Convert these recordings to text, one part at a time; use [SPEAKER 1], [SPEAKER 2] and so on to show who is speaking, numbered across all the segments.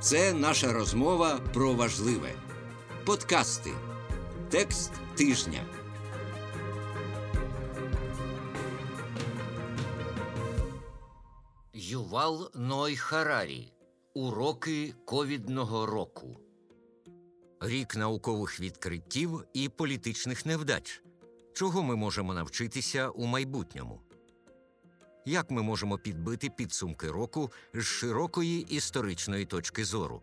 [SPEAKER 1] Це наша розмова про важливе. Подкасти. Текст тижня.
[SPEAKER 2] Ювал Ной Харарі. Уроки ковідного року. Рік наукових відкриттів і політичних невдач. Чого ми можемо навчитися у майбутньому? Як ми можемо підбити підсумки року з широкої історичної точки зору?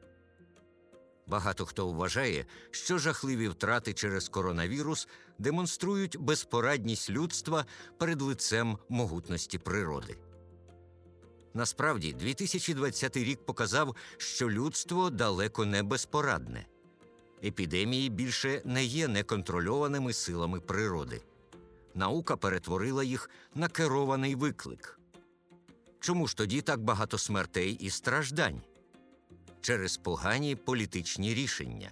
[SPEAKER 2] Багато хто вважає, що жахливі втрати через коронавірус демонструють безпорадність людства перед лицем могутності природи. Насправді, 2020 рік показав, що людство далеко не безпорадне. Епідемії більше не є неконтрольованими силами природи. Наука перетворила їх на керований виклик. Чому ж тоді так багато смертей і страждань? Через погані політичні рішення.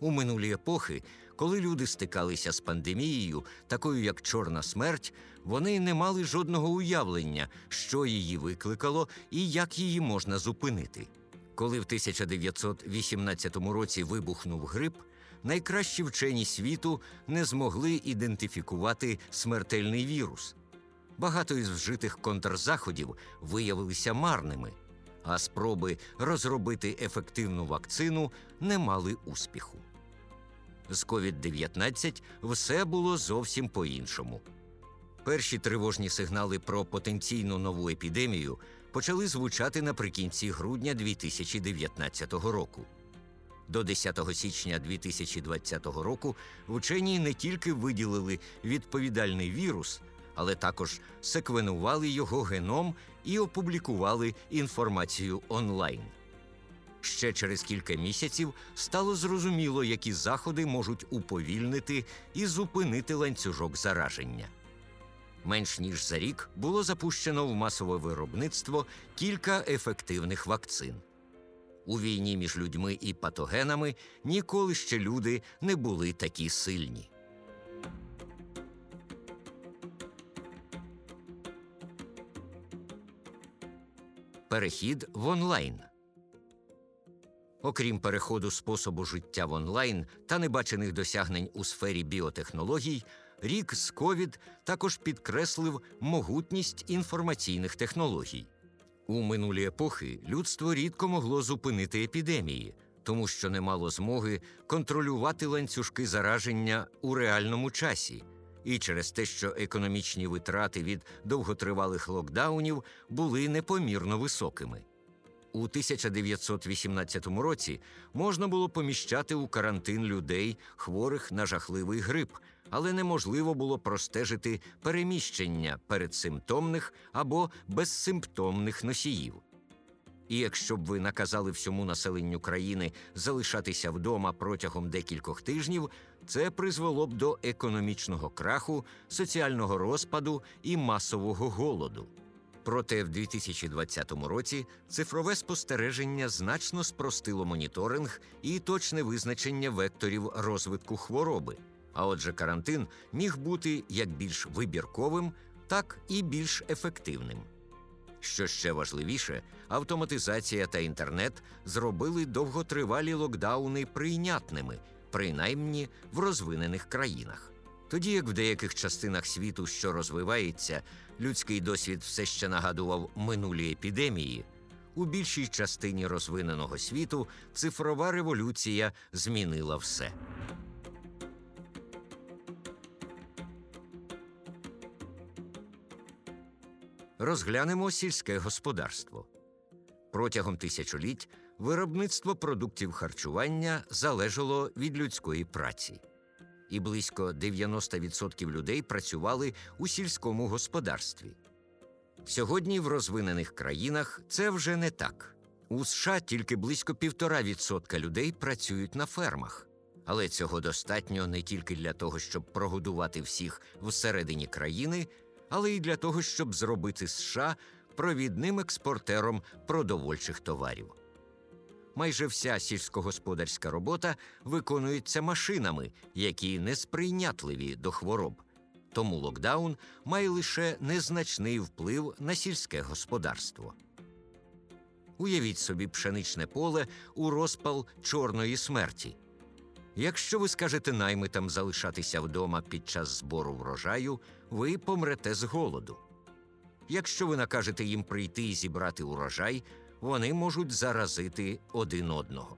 [SPEAKER 2] У минулі епохи, коли люди стикалися з пандемією, такою як Чорна смерть, вони не мали жодного уявлення, що її викликало і як її можна зупинити. Коли в 1918 році вибухнув грип, найкращі вчені світу не змогли ідентифікувати смертельний вірус. Багато із вжитих контрзаходів виявилися марними, а спроби розробити ефективну вакцину не мали успіху. З COVID-19 все було зовсім по-іншому. Перші тривожні сигнали про потенційну нову епідемію почали звучати наприкінці грудня 2019 року. До 10 січня 2020 року вчені не тільки виділили відповідальний вірус, але також секвенували його геном і опублікували інформацію онлайн. Ще через кілька місяців стало зрозуміло, які заходи можуть уповільнити і зупинити ланцюжок зараження. Менш ніж за рік було запущено в масове виробництво кілька ефективних вакцин. У війні між людьми і патогенами ніколи ще люди не були такі сильні. Перехід в онлайн. Окрім переходу способу життя в онлайн та небачених досягнень у сфері біотехнологій, рік з ковід також підкреслив могутність інформаційних технологій. У минулі епохи людство рідко могло зупинити епідемії, тому що не мало змоги контролювати ланцюжки зараження у реальному часі, і через те, що економічні витрати від довготривалих локдаунів були непомірно високими. У 1918 році можна було поміщати у карантин людей, хворих на жахливий грип, але неможливо було простежити переміщення передсимптомних або безсимптомних носіїв. І якщо б ви наказали всьому населенню країни залишатися вдома протягом декількох тижнів, це призвело б до економічного краху, соціального розпаду і масового голоду. Проте в 2020 році цифрове спостереження значно спростило моніторинг і точне визначення векторів розвитку хвороби. А отже, карантин міг бути як більш вибірковим, так і більш ефективним. Що ще важливіше, автоматизація та інтернет зробили довготривалі локдауни прийнятними, принаймні в розвинених країнах. Тоді як в деяких частинах світу, що розвивається, людський досвід все ще нагадував минулі епідемії, у більшій частині розвиненого світу цифрова революція змінила все. Розглянемо сільське господарство. Протягом тисячоліть виробництво продуктів харчування залежало від людської праці і близько 90% людей працювали у сільському господарстві. Сьогодні в розвинених країнах це вже не так. У США тільки близько півтора відсотка людей працюють на фермах, але цього достатньо не тільки для того, щоб прогодувати всіх всередині країни, але й для того, щоб зробити США провідним експортером продовольчих товарів майже вся сільськогосподарська робота виконується машинами, які несприйнятливі до хвороб. Тому локдаун має лише незначний вплив на сільське господарство. Уявіть собі пшеничне поле у розпал чорної смерті. Якщо ви скажете наймитам залишатися вдома під час збору врожаю, ви помрете з голоду. Якщо ви накажете їм прийти і зібрати урожай, вони можуть заразити один одного.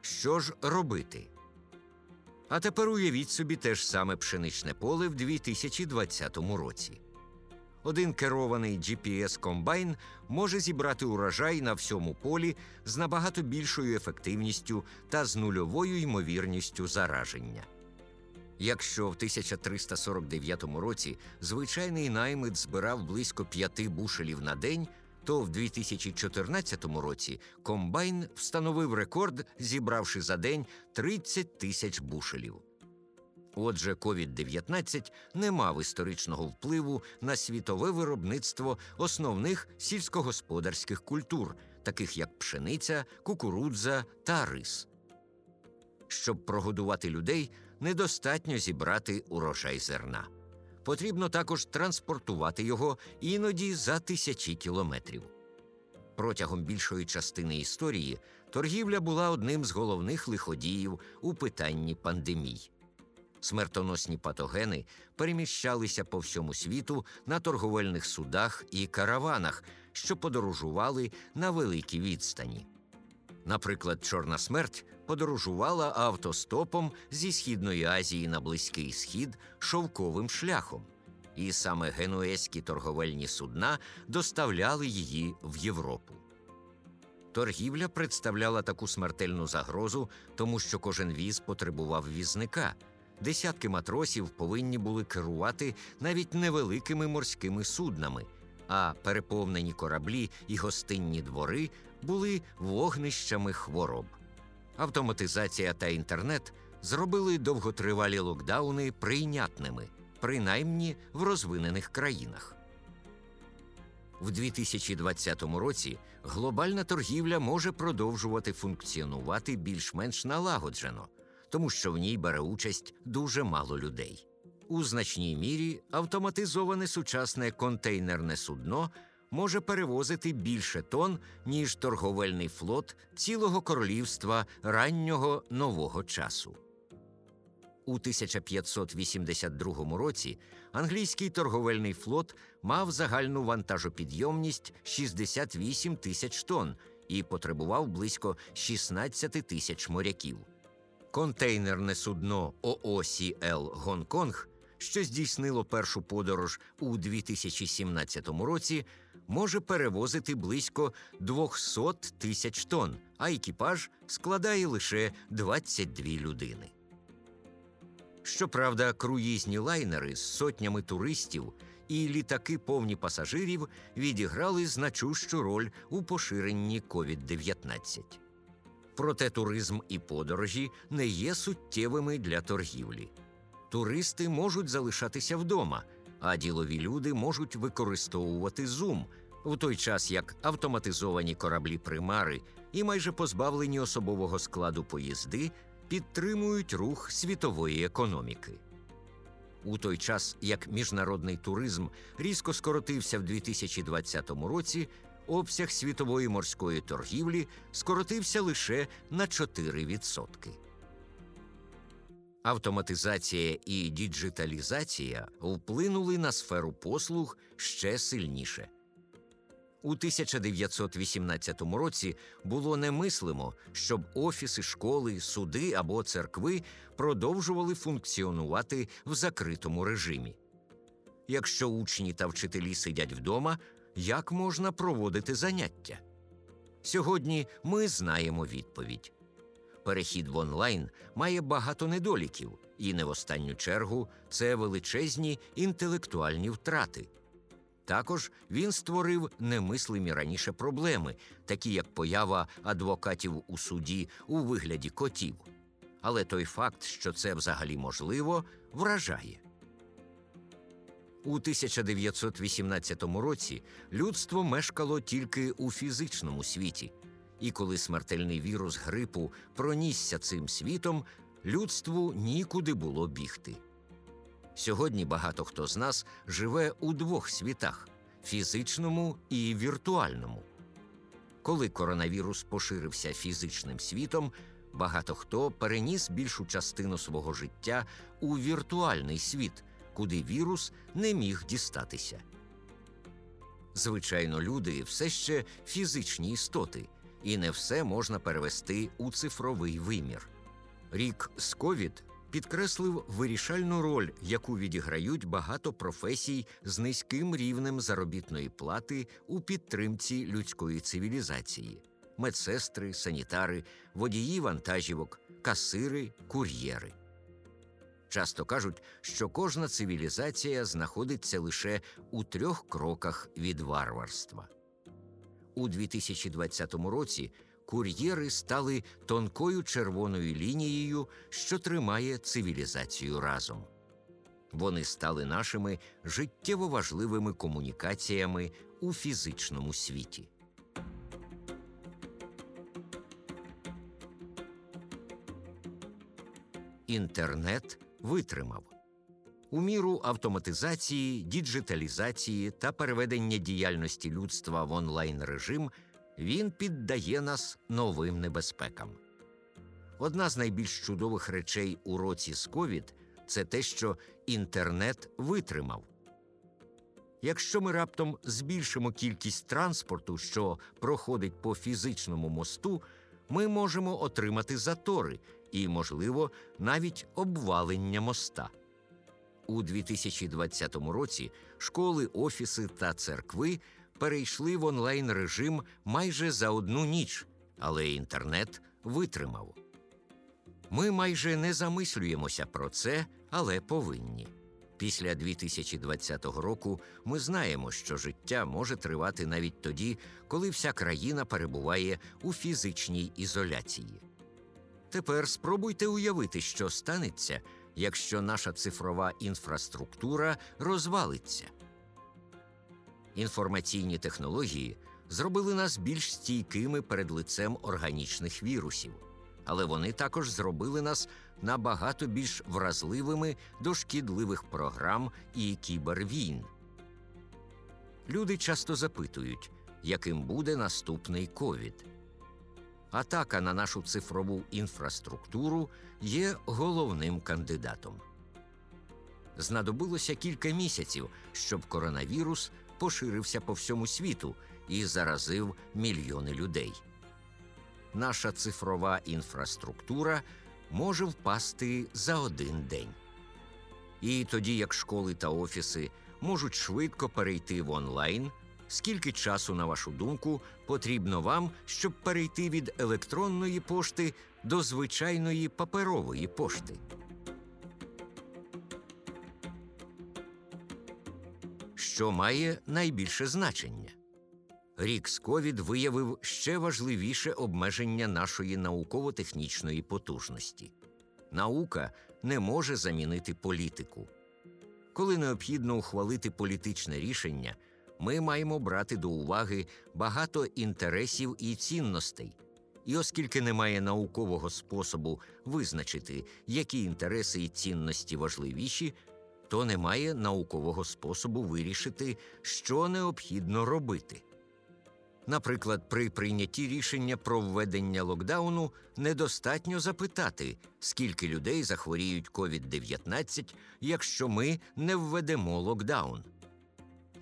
[SPEAKER 2] Що ж робити? А тепер уявіть собі те ж саме пшеничне поле в 2020 році. Один керований GPS-комбайн може зібрати урожай на всьому полі з набагато більшою ефективністю та з нульовою ймовірністю зараження. Якщо в 1349 році звичайний наймит збирав близько п'яти бушелів на день, то в 2014 році комбайн встановив рекорд, зібравши за день 30 тисяч бушелів. Отже, COVID-19 не мав історичного впливу на світове виробництво основних сільськогосподарських культур, таких як пшениця, кукурудза та рис. Щоб прогодувати людей, недостатньо зібрати урожай зерна. Потрібно також транспортувати його іноді за тисячі кілометрів. Протягом більшої частини історії торгівля була одним з головних лиходіїв у питанні пандемій. Смертоносні патогени переміщалися по всьому світу на торговельних судах і караванах, що подорожували на великій відстані. Наприклад, Чорна смерть подорожувала автостопом зі Східної Азії на Близький Схід шовковим шляхом, і саме генуезькі торговельні судна доставляли її в Європу. Торгівля представляла таку смертельну загрозу, тому що кожен віз потребував візника. Десятки матросів повинні були керувати навіть невеликими морськими суднами, а переповнені кораблі і гостинні двори були вогнищами хвороб. Автоматизація та інтернет зробили довготривалі локдауни прийнятними, принаймні в розвинених країнах. В 2020 році глобальна торгівля може продовжувати функціонувати більш-менш налагоджено, тому що в ній бере участь дуже мало людей. У значній мірі автоматизоване сучасне контейнерне судно може перевозити більше тонн, ніж торговельний флот цілого королівства раннього нового часу. У 1582 році англійський торговельний флот мав загальну вантажопідйомність 68 тисяч тонн і потребував близько 16 тисяч моряків. Контейнерне судно ООСІЛ Гонконг, що здійснило першу подорож у 2017 році, може перевозити близько 200 тисяч тонн, а екіпаж складає лише 22 людини. Щоправда, круїзні лайнери з сотнями туристів і літаки повні пасажирів відіграли значущу роль у поширенні COVID-19. Проте туризм і подорожі не є суттєвими для торгівлі. Туристи можуть залишатися вдома, а ділові люди можуть використовувати Zoom, в той час як автоматизовані кораблі примари і майже позбавлені особового складу поїзди підтримують рух світової економіки. У той час як міжнародний туризм різко скоротився в 2020 році, обсяг світової морської торгівлі скоротився лише на 4%. Автоматизація і діджиталізація вплинули на сферу послуг ще сильніше. У 1918 році було немислимо, щоб офіси, школи, суди або церкви продовжували функціонувати в закритому режимі. Якщо учні та вчителі сидять вдома, як можна проводити заняття? Сьогодні ми знаємо відповідь. Перехід в онлайн має багато недоліків, і не в останню чергу це величезні інтелектуальні втрати. Також він створив немислимі раніше проблеми, такі як поява адвокатів у суді у вигляді котів. Але той факт, що це взагалі можливо, вражає. У 1918 році людство мешкало тільки у фізичному світі, і коли смертельний вірус грипу пронісся цим світом, людству нікуди було бігти. Сьогодні багато хто з нас живе у двох світах фізичному і віртуальному. Коли коронавірус поширився фізичним світом, багато хто переніс більшу частину свого життя у віртуальний світ, куди вірус не міг дістатися. Звичайно, люди все ще фізичні істоти, і не все можна перевести у цифровий вимір. Рік з ковід підкреслив вирішальну роль, яку відіграють багато професій з низьким рівнем заробітної плати у підтримці людської цивілізації: медсестри, санітари, водії вантажівок, касири, кур'єри. Часто кажуть, що кожна цивілізація знаходиться лише у трьох кроках від варварства. У 2020 році кур'єри стали тонкою червоною лінією, що тримає цивілізацію разом. Вони стали нашими життєво важливими комунікаціями у фізичному світі. Інтернет витримав. У міру автоматизації, діджиталізації та переведення діяльності людства в онлайн режим він піддає нас новим небезпекам. Одна з найбільш чудових речей у році з ковід це те, що інтернет витримав. Якщо ми раптом збільшимо кількість транспорту, що проходить по фізичному мосту, ми можемо отримати затори і, можливо, навіть обвалення моста. У 2020 році школи, офіси та церкви перейшли в онлайн режим майже за одну ніч, але інтернет витримав. Ми майже не замислюємося про це, але повинні. Після 2020 року ми знаємо, що життя може тривати навіть тоді, коли вся країна перебуває у фізичній ізоляції. Тепер спробуйте уявити, що станеться, якщо наша цифрова інфраструктура розвалиться. Інформаційні технології зробили нас більш стійкими перед лицем органічних вірусів, але вони також зробили нас набагато більш вразливими до шкідливих програм і кібервійн. Люди часто запитують, яким буде наступний ковід. Атака на нашу цифрову інфраструктуру є головним кандидатом. Знадобилося кілька місяців, щоб коронавірус поширився по всьому світу і заразив мільйони людей. Наша цифрова інфраструктура може впасти за один день. І тоді, як школи та офіси можуть швидко перейти в онлайн, скільки часу, на вашу думку, потрібно вам, щоб перейти від електронної пошти до звичайної паперової пошти? що має найбільше значення. Рік з ковід виявив ще важливіше обмеження нашої науково-технічної потужності. Наука не може замінити політику. Коли необхідно ухвалити політичне рішення, ми маємо брати до уваги багато інтересів і цінностей. І оскільки немає наукового способу визначити, які інтереси і цінності важливіші, то немає наукового способу вирішити, що необхідно робити. Наприклад, при прийнятті рішення про введення локдауну недостатньо запитати, скільки людей захворіють COVID-19, якщо ми не введемо локдаун.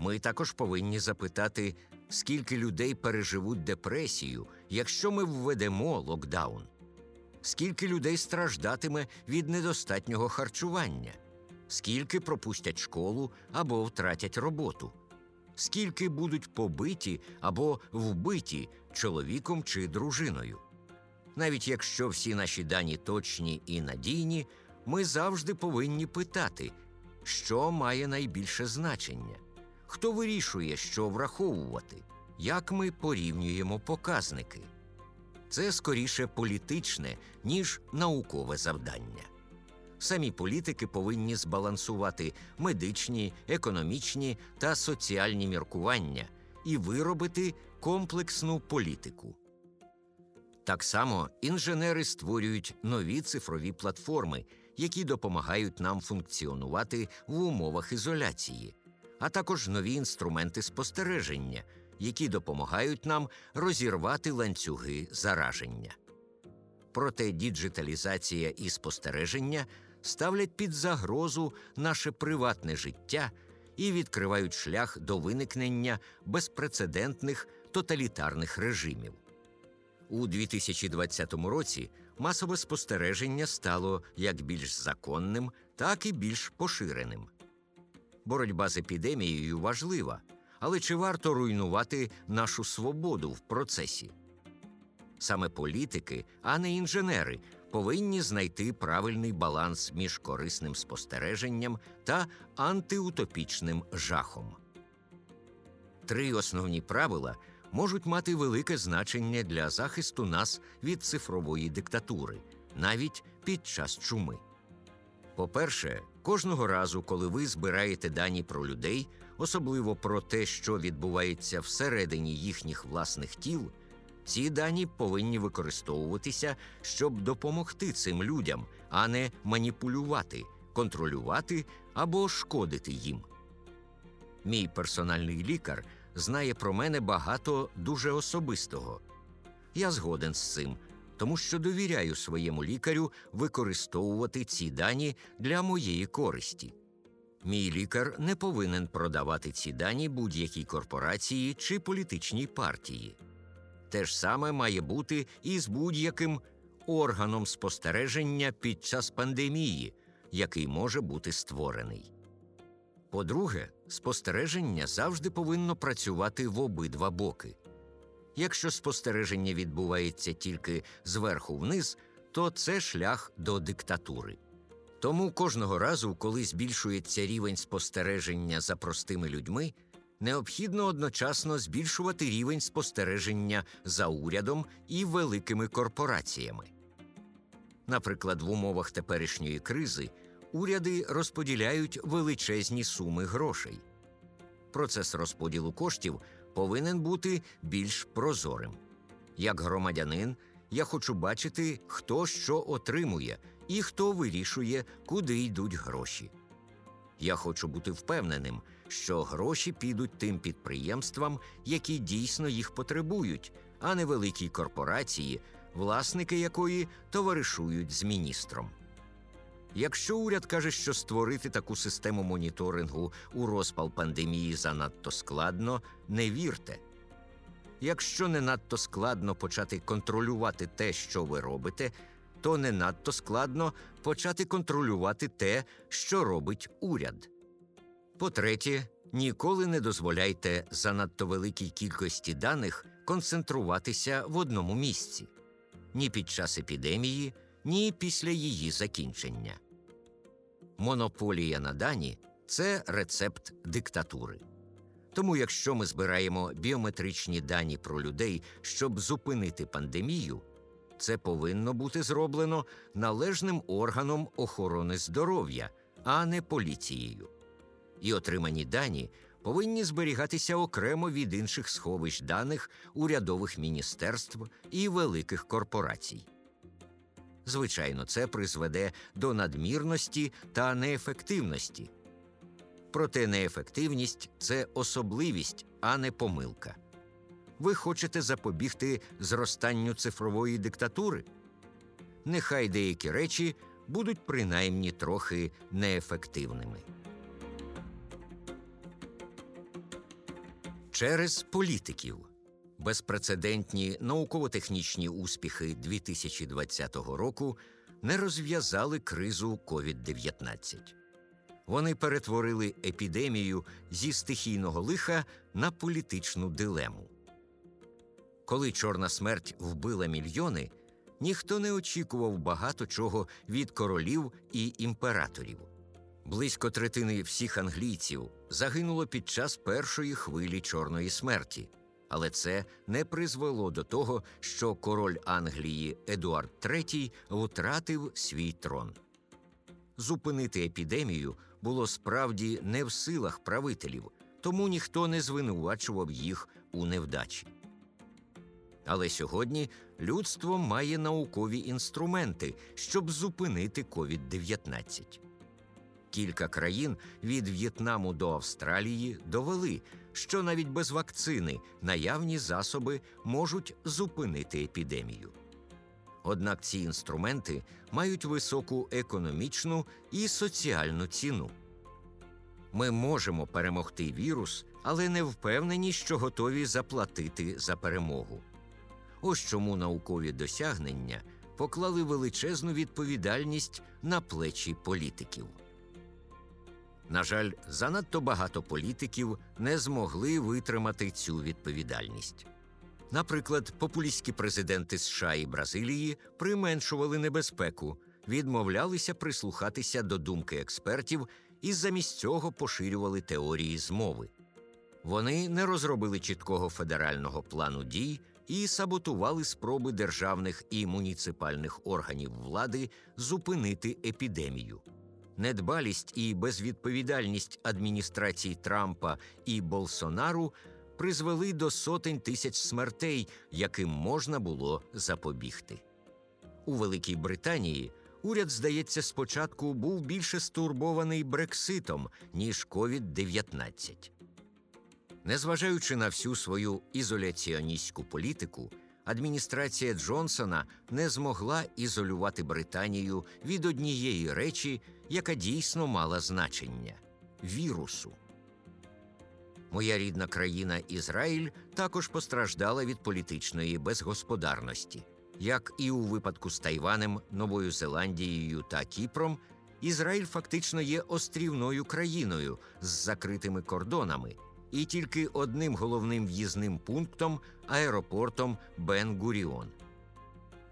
[SPEAKER 2] Ми також повинні запитати, скільки людей переживуть депресію, якщо ми введемо локдаун, скільки людей страждатиме від недостатнього харчування? Скільки пропустять школу або втратять роботу, скільки будуть побиті або вбиті чоловіком чи дружиною. Навіть якщо всі наші дані точні і надійні, ми завжди повинні питати, що має найбільше значення, хто вирішує, що враховувати, як ми порівнюємо показники. Це скоріше політичне, ніж наукове завдання самі політики повинні збалансувати медичні, економічні та соціальні міркування і виробити комплексну політику. Так само інженери створюють нові цифрові платформи, які допомагають нам функціонувати в умовах ізоляції, а також нові інструменти спостереження, які допомагають нам розірвати ланцюги зараження. Проте діджиталізація і спостереження ставлять під загрозу наше приватне життя і відкривають шлях до виникнення безпрецедентних тоталітарних режимів. У 2020 році масове спостереження стало як більш законним, так і більш поширеним. Боротьба з епідемією важлива, але чи варто руйнувати нашу свободу в процесі? Саме політики, а не інженери, повинні знайти правильний баланс між корисним спостереженням та антиутопічним жахом. Три основні правила можуть мати велике значення для захисту нас від цифрової диктатури, навіть під час чуми. По-перше, кожного разу, коли ви збираєте дані про людей, особливо про те, що відбувається всередині їхніх власних тіл, ці дані повинні використовуватися, щоб допомогти цим людям, а не маніпулювати, контролювати або шкодити їм. Мій персональний лікар знає про мене багато дуже особистого. Я згоден з цим, тому що довіряю своєму лікарю використовувати ці дані для моєї користі. Мій лікар не повинен продавати ці дані будь-якій корпорації чи політичній партії. Те ж саме має бути і з будь-яким органом спостереження під час пандемії, який може бути створений. По-друге, спостереження завжди повинно працювати в обидва боки. Якщо спостереження відбувається тільки зверху вниз, то це шлях до диктатури. Тому кожного разу, коли збільшується рівень спостереження за простими людьми, необхідно одночасно збільшувати рівень спостереження за урядом і великими корпораціями. Наприклад, в умовах теперішньої кризи уряди розподіляють величезні суми грошей. Процес розподілу коштів повинен бути більш прозорим. Як громадянин, я хочу бачити, хто що отримує і хто вирішує, куди йдуть гроші. Я хочу бути впевненим, що гроші підуть тим підприємствам, які дійсно їх потребують, а не великій корпорації, власники якої товаришують з міністром. Якщо уряд каже, що створити таку систему моніторингу у розпал пандемії занадто складно, не вірте. Якщо не надто складно почати контролювати те, що ви робите, то не надто складно почати контролювати те, що робить уряд. По-третє, ніколи не дозволяйте занадто великій кількості даних концентруватися в одному місці ні під час епідемії, ні після її закінчення. Монополія на дані це рецепт диктатури. Тому, якщо ми збираємо біометричні дані про людей, щоб зупинити пандемію, це повинно бути зроблено належним органом охорони здоров'я, а не поліцією. І отримані дані повинні зберігатися окремо від інших сховищ даних урядових міністерств і великих корпорацій. Звичайно, це призведе до надмірності та неефективності. Проте неефективність це особливість, а не помилка. Ви хочете запобігти зростанню цифрової диктатури? Нехай деякі речі будуть принаймні трохи неефективними. Через політиків безпрецедентні науково-технічні успіхи 2020 року не розв'язали кризу COVID-19. Вони перетворили епідемію зі стихійного лиха на політичну дилему. Коли Чорна смерть вбила мільйони, ніхто не очікував багато чого від королів і імператорів. Близько третини всіх англійців загинуло під час першої хвилі чорної смерті, але це не призвело до того, що король Англії Едуард III втратив свій трон. Зупинити епідемію було справді не в силах правителів, тому ніхто не звинувачував їх у невдачі. Але сьогодні людство має наукові інструменти, щоб зупинити COVID-19. Кілька країн від В'єтнаму до Австралії довели, що навіть без вакцини наявні засоби можуть зупинити епідемію. Однак ці інструменти мають високу економічну і соціальну ціну. Ми можемо перемогти вірус, але не впевнені, що готові заплатити за перемогу. Ось чому наукові досягнення поклали величезну відповідальність на плечі політиків. На жаль, занадто багато політиків не змогли витримати цю відповідальність. Наприклад, популістські президенти США і Бразилії применшували небезпеку, відмовлялися прислухатися до думки експертів і замість цього поширювали теорії змови. Вони не розробили чіткого федерального плану дій і саботували спроби державних і муніципальних органів влади зупинити епідемію. Недбалість і безвідповідальність адміністрації Трампа і Болсонару призвели до сотень тисяч смертей, яким можна було запобігти. У Великій Британії уряд, здається, спочатку був більше стурбований Брекситом, ніж COVID-19. Незважаючи на всю свою ізоляціоністську політику, адміністрація Джонсона не змогла ізолювати Британію від однієї речі, яка дійсно мала значення вірусу. Моя рідна країна Ізраїль також постраждала від політичної безгосподарності. Як і у випадку з Тайванем, Новою Зеландією та Кіпром, Ізраїль фактично є острівною країною з закритими кордонами і тільки одним головним в'їзним пунктом аеропортом Бен Гуріон.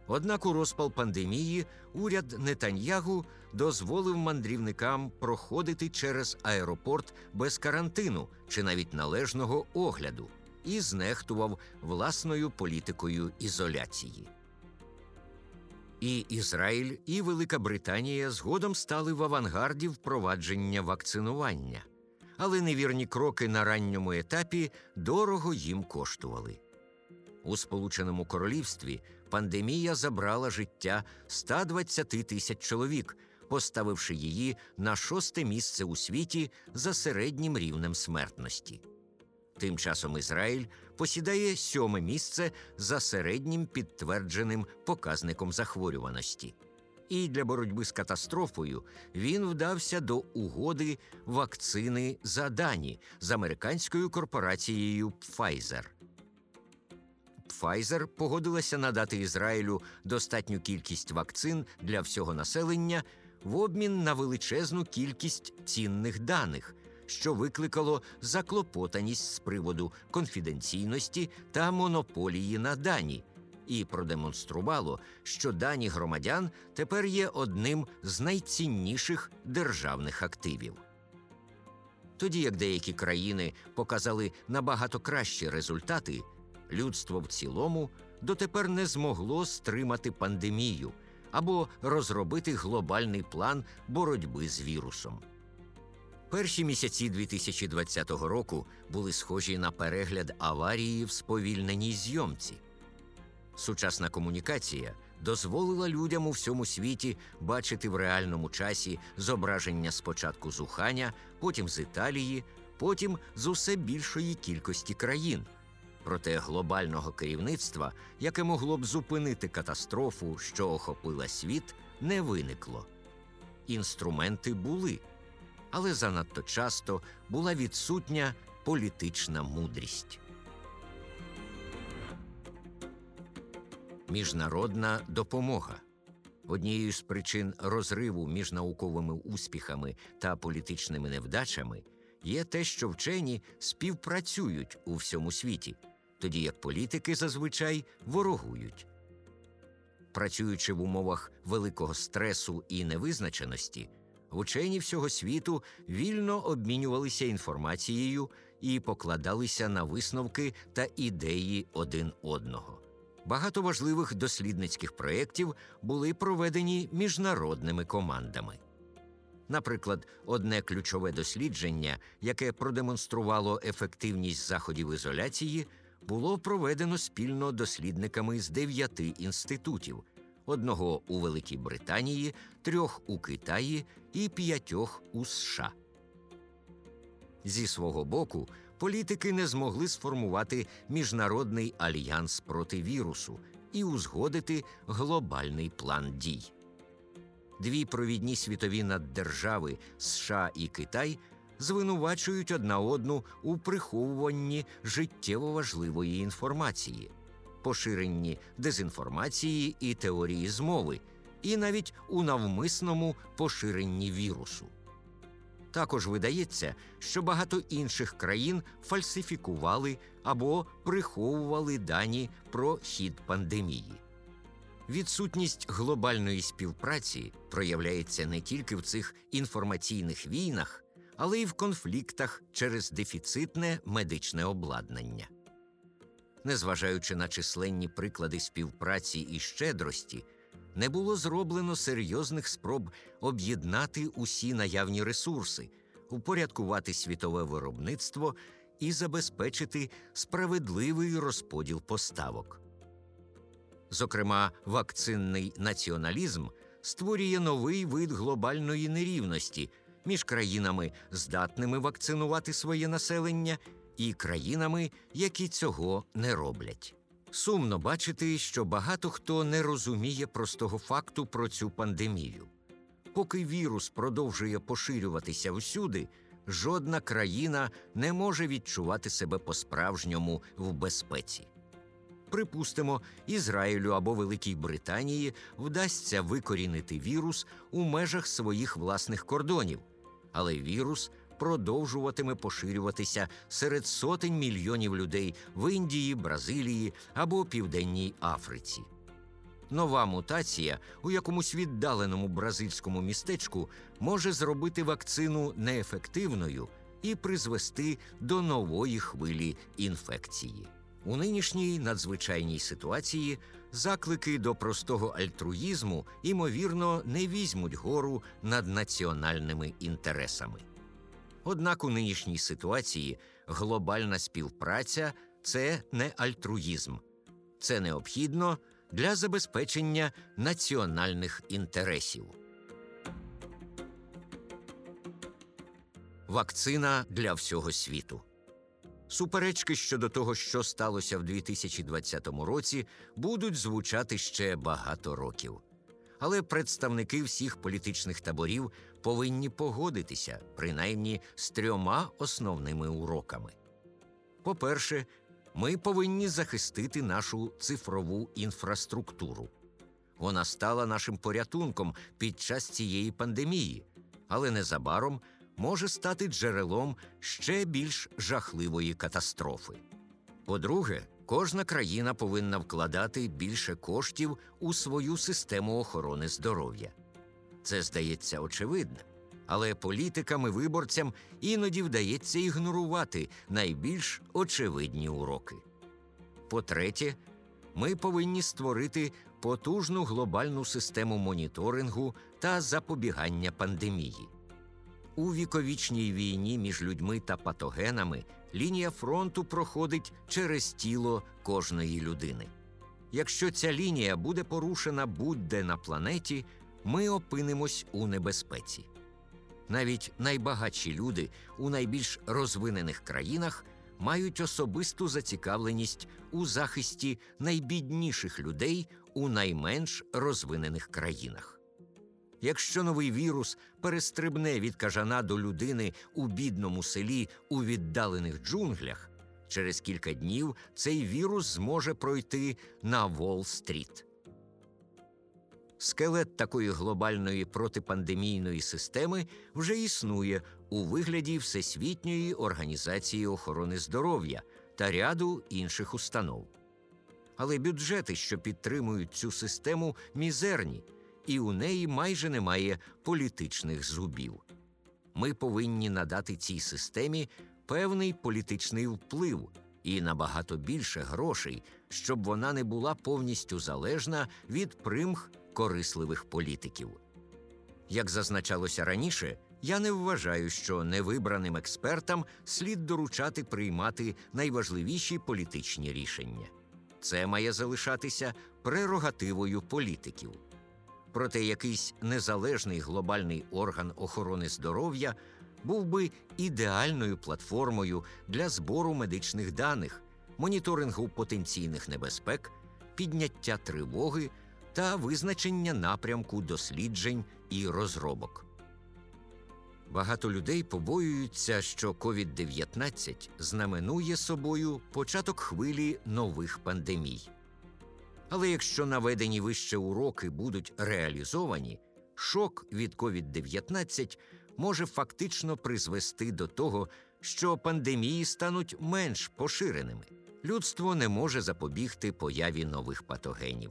[SPEAKER 2] Однак у розпал пандемії уряд Нетаньягу дозволив мандрівникам проходити через аеропорт без карантину чи навіть належного огляду і знехтував власною політикою ізоляції. І Ізраїль, і Велика Британія згодом стали в авангарді впровадження вакцинування, але невірні кроки на ранньому етапі дорого їм коштували. У Сполученому Королівстві пандемія забрала життя 120 тисяч чоловік, поставивши її на шосте місце у світі за середнім рівнем смертності. Тим часом Ізраїль посідає сьоме місце за середнім підтвердженим показником захворюваності. І для боротьби з катастрофою він вдався до угоди вакцини за дані з американською корпорацією Pfizer. Pfizer погодилася надати Ізраїлю достатню кількість вакцин для всього населення в обмін на величезну кількість цінних даних, що викликало заклопотаність з приводу конфіденційності та монополії на дані, і продемонструвало, що дані громадян тепер є одним з найцінніших державних активів. Тоді як деякі країни показали набагато кращі результати, людство в цілому дотепер не змогло стримати пандемію або розробити глобальний план боротьби з вірусом. Перші місяці 2020 року були схожі на перегляд аварії в сповільненій зйомці. Сучасна комунікація дозволила людям у всьому світі бачити в реальному часі зображення спочатку з Уханя, потім з Італії, потім з усе більшої кількості країн. Проте глобального керівництва, яке могло б зупинити катастрофу, що охопила світ, не виникло. Інструменти були, але занадто часто була відсутня політична мудрість. Міжнародна допомога однією з причин розриву між науковими успіхами та політичними невдачами є те, що вчені співпрацюють у всьому світі, тоді як політики зазвичай ворогують. Працюючи в умовах великого стресу і невизначеності, вчені всього світу вільно обмінювалися інформацією і покладалися на висновки та ідеї один одного. Багато важливих дослідницьких проєктів були проведені міжнародними командами. Наприклад, одне ключове дослідження, яке продемонструвало ефективність заходів ізоляції, було проведено спільно дослідниками з дев'яти інститутів: одного у Великій Британії, трьох у Китаї і п'ятьох у США. Зі свого боку, політики не змогли сформувати міжнародний альянс проти вірусу і узгодити глобальний план дій. Дві провідні світові наддержави США і Китай звинувачують одна одну у приховуванні життєво важливої інформації, поширенні дезінформації і теорії змови, і навіть у навмисному поширенні вірусу. Також видається, що багато інших країн фальсифікували або приховували дані про хід пандемії. Відсутність глобальної співпраці проявляється не тільки в цих інформаційних війнах, але й в конфліктах через дефіцитне медичне обладнання. Незважаючи на численні приклади співпраці і щедрості, не було зроблено серйозних спроб об'єднати усі наявні ресурси, упорядкувати світове виробництво і забезпечити справедливий розподіл поставок. Зокрема, вакцинний націоналізм створює новий вид глобальної нерівності між країнами, здатними вакцинувати своє населення, і країнами, які цього не роблять. Сумно бачити, що багато хто не розуміє простого факту про цю пандемію. Поки вірус продовжує поширюватися всюди, жодна країна не може відчувати себе по-справжньому в безпеці. Припустимо, Ізраїлю або Великій Британії вдасться викорінити вірус у межах своїх власних кордонів, але вірус продовжуватиме поширюватися серед сотень мільйонів людей в Індії, Бразилії або Південній Африці. Нова мутація у якомусь віддаленому бразильському містечку може зробити вакцину неефективною і призвести до нової хвилі інфекції. У нинішній надзвичайній ситуації заклики до простого альтруїзму ймовірно не візьмуть гору над національними інтересами. Однак у нинішній ситуації глобальна співпраця це не альтруїзм, це необхідно для забезпечення національних інтересів. Вакцина для всього світу. Суперечки щодо того, що сталося в 2020 році, будуть звучати ще багато років. Але представники всіх політичних таборів повинні погодитися принаймні з трьома основними уроками. По-перше, ми повинні захистити нашу цифрову інфраструктуру. Вона стала нашим порятунком під час цієї пандемії, але незабаром може стати джерелом ще більш жахливої катастрофи. По-друге, кожна країна повинна вкладати більше коштів у свою систему охорони здоров'я. Це здається очевидним, але політикам і виборцям іноді вдається ігнорувати найбільш очевидні уроки. По-третє, ми повинні створити потужну глобальну систему моніторингу та запобігання пандемії. У віковічній війні між людьми та патогенами лінія фронту проходить через тіло кожної людини. Якщо ця лінія буде порушена будь-де на планеті, ми опинимось у небезпеці. Навіть найбагатші люди у найбільш розвинених країнах мають особисту зацікавленість у захисті найбідніших людей у найменш розвинених країнах. Якщо новий вірус перестрибне від кажана до людини у бідному селі у віддалених джунглях, через кілька днів цей вірус зможе пройти на Волл-стріт. Скелет такої глобальної протипандемійної системи вже існує у вигляді Всесвітньої організації охорони здоров'я та ряду інших установ. Але бюджети, що підтримують цю систему, мізерні і у неї майже немає політичних зубів. Ми повинні надати цій системі певний політичний вплив і набагато більше грошей, щоб вона не була повністю залежна від примх корисливих політиків. Як зазначалося раніше, я не вважаю, що невибраним експертам слід доручати приймати найважливіші політичні рішення. Це має залишатися прерогативою політиків. Проте якийсь незалежний глобальний орган охорони здоров'я був би ідеальною платформою для збору медичних даних, моніторингу потенційних небезпек, підняття тривоги та визначення напрямку досліджень і розробок. Багато людей побоюються, що COVID-19 знаменує собою початок хвилі нових пандемій. Але якщо наведені вище уроки будуть реалізовані, шок від COVID-19 може фактично призвести до того, що пандемії стануть менш поширеними. Людство не може запобігти появі нових патогенів.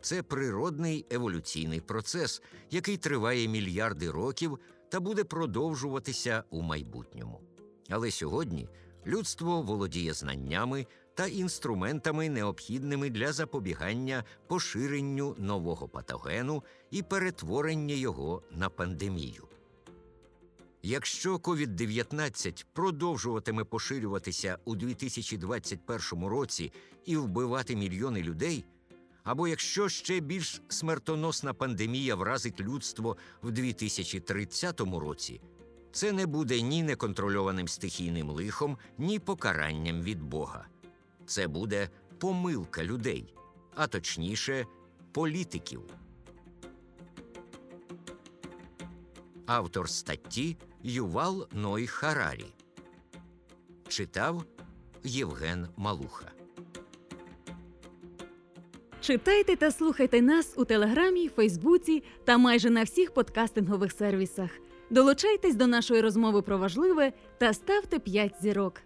[SPEAKER 2] Це природний еволюційний процес, який триває мільярди років та буде продовжуватися у майбутньому. Але сьогодні людство володіє знаннями та інструментами, необхідними для запобігання поширенню нового патогену і перетворення його на пандемію. Якщо COVID-19 продовжуватиме поширюватися у 2021 році і вбивати мільйони людей, або якщо ще більш смертоносна пандемія вразить людство в 2030 році, це не буде ні неконтрольованим стихійним лихом, ні покаранням від Бога. Це буде помилка людей, а точніше, політиків. Автор статті Ювал Ной Харарі. Читав Євген Малуха.
[SPEAKER 3] Читайте та слухайте нас у Телеграмі, Фейсбуці та майже на всіх подкастингових сервісах. Долучайтесь до нашої розмови про важливе та ставте 5 зірок.